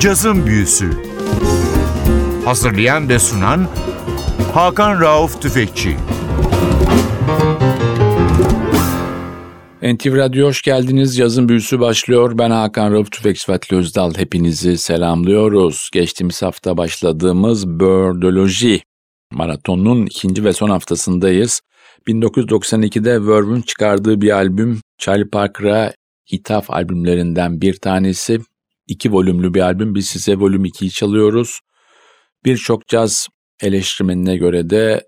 Cazın Büyüsü Hazırlayan ve sunan Hakan Rauf Tüfekçi NTV Radyo hoş geldiniz. Yazın büyüsü başlıyor. Ben Hakan Rauf Tüfekçi Fatih Özdal. Hepinizi selamlıyoruz. Geçtiğimiz hafta başladığımız Bördoloji maratonun ikinci ve son haftasındayız. 1992'de Verve'ün çıkardığı bir albüm Charlie Parker'a ithaf albümlerinden bir tanesi. İki volümlü bir albüm. Biz size volüm 2'yi çalıyoruz. Birçok caz eleştirmenine göre de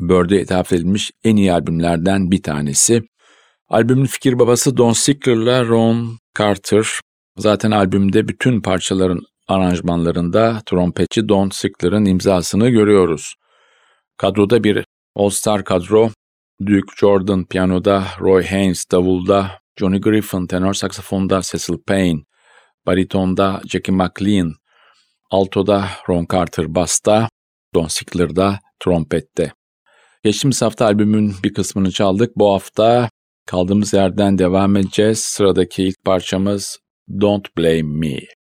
Bird'e ithaf edilmiş en iyi albümlerden bir tanesi. Albümün fikir babası Don Sickler'la Ron Carter. Zaten albümde bütün parçaların aranjmanlarında trompetçi Don Sickler'ın imzasını görüyoruz. Kadroda bir All-Star kadro. Duke Jordan piyanoda, Roy Haynes davulda, Johnny Griffin tenor saksafonda, Cecil Payne, baritonda Jackie McLean, altoda Ron Carter basta, Don Sickler da trompette. Geçtiğimiz hafta albümün bir kısmını çaldık. Bu hafta kaldığımız yerden devam edeceğiz. Sıradaki ilk parçamız Don't Blame Me.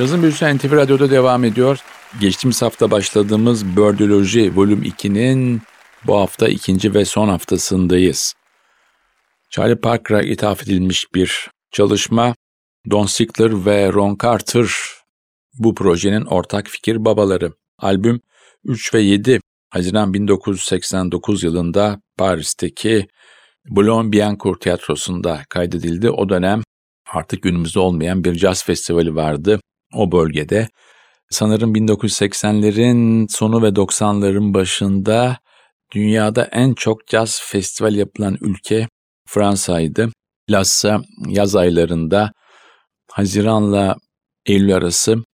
Yazın Büyüsü NTV Radyo'da devam ediyor. Geçtiğimiz hafta başladığımız Bördoloji Volüm 2'nin bu hafta ikinci ve son haftasındayız. Charlie Parker'a ithaf edilmiş bir çalışma. Don Sickler ve Ron Carter bu projenin ortak fikir babaları. Albüm 3 ve 7 Haziran 1989 yılında Paris'teki Boulogne-Billancourt tiyatrosunda kaydedildi. O dönem artık günümüzde olmayan bir caz festivali vardı o bölgede. Sanırım 1980'lerin sonu ve 90'ların başında dünyada en çok caz festival yapılan ülke Fransa'ydı. Bilhassa yaz aylarında Haziran'la Eylül arası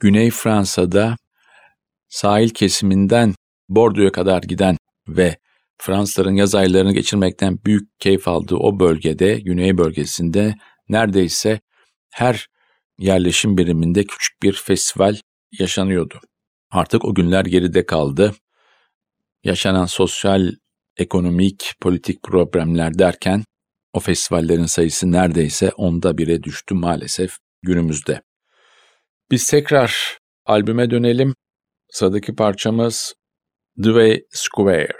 Güney Fransa'da sahil kesiminden Bordeaux'a kadar giden ve Fransızların yaz aylarını geçirmekten büyük keyif aldığı o bölgede, güney bölgesinde neredeyse her yerleşim biriminde küçük bir festival yaşanıyordu. Artık o günler geride kaldı. Yaşanan sosyal, ekonomik, politik problemler derken o festivallerin sayısı neredeyse onda bire düştü maalesef günümüzde. Biz tekrar albüme dönelim. Sıradaki parçamız The Way Square.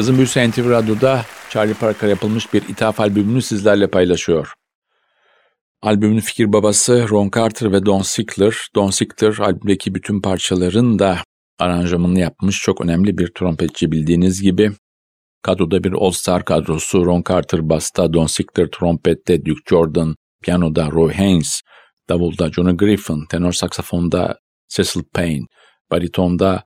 Cazın Büyüsü NTV Radyo'da Charlie Parker yapılmış bir ithaf albümünü sizlerle paylaşıyor. Albümün fikir babası Ron Carter ve Don Sickler. Don Sickler albümdeki bütün parçaların da aranjmanını yapmış çok önemli bir trompetçi bildiğiniz gibi. Kadroda bir All-Star kadrosu Ron Carter basta, Don Sickler trompette, Duke Jordan, piyanoda Roy Haynes, davulda Johnny Griffin, tenor saksafonda Cecil Payne, baritonda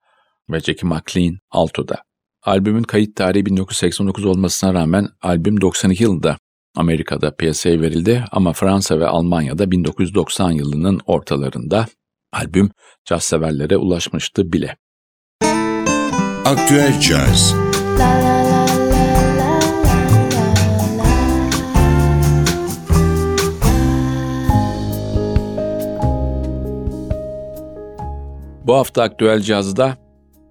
ve Jackie McLean altoda. Albümün kayıt tarihi 1989 olmasına rağmen albüm 92 yılında Amerika'da piyasaya verildi ama Fransa ve Almanya'da 1990 yılının ortalarında albüm caz severlere ulaşmıştı bile. Aktüel Caz Bu hafta Aktüel Caz'da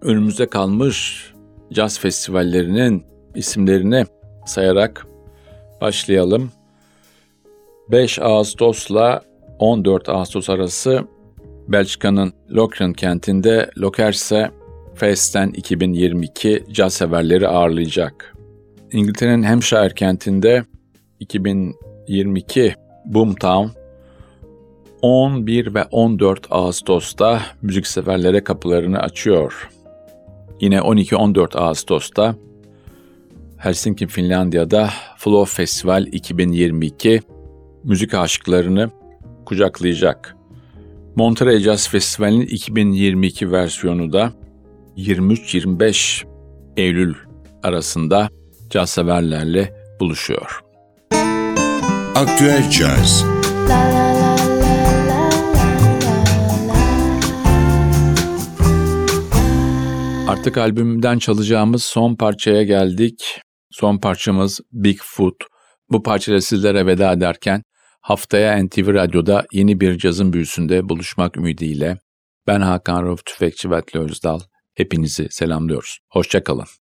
önümüzde kalmış caz festivallerinin isimlerini sayarak başlayalım. 5 Ağustos'la 14 Ağustos arası Belçika'nın Lokeren kentinde Lokerse Fest'ten 2022 caz severleri ağırlayacak. İngiltere'nin Hampshire kentinde 2022 Boomtown 11 ve 14 Ağustos'ta müzikseverlere kapılarını açıyor. Yine 12-14 Ağustos'ta Helsinki, Finlandiya'da Flow Festival 2022 müzik aşıklarını kucaklayacak. Monterey Jazz Festivali'nin 2022 versiyonu da 23-25 Eylül arasında caz severlerle buluşuyor. Aktüel Caz Artık albümden çalacağımız son parçaya geldik. Son parçamız Bigfoot. Bu parçayla sizlere veda ederken haftaya NTV Radyo'da yeni bir cazın büyüsünde buluşmak ümidiyle ben Hakan Rauf Tüfekçi Vatli Özdal. Hepinizi selamlıyoruz. Hoşçakalın.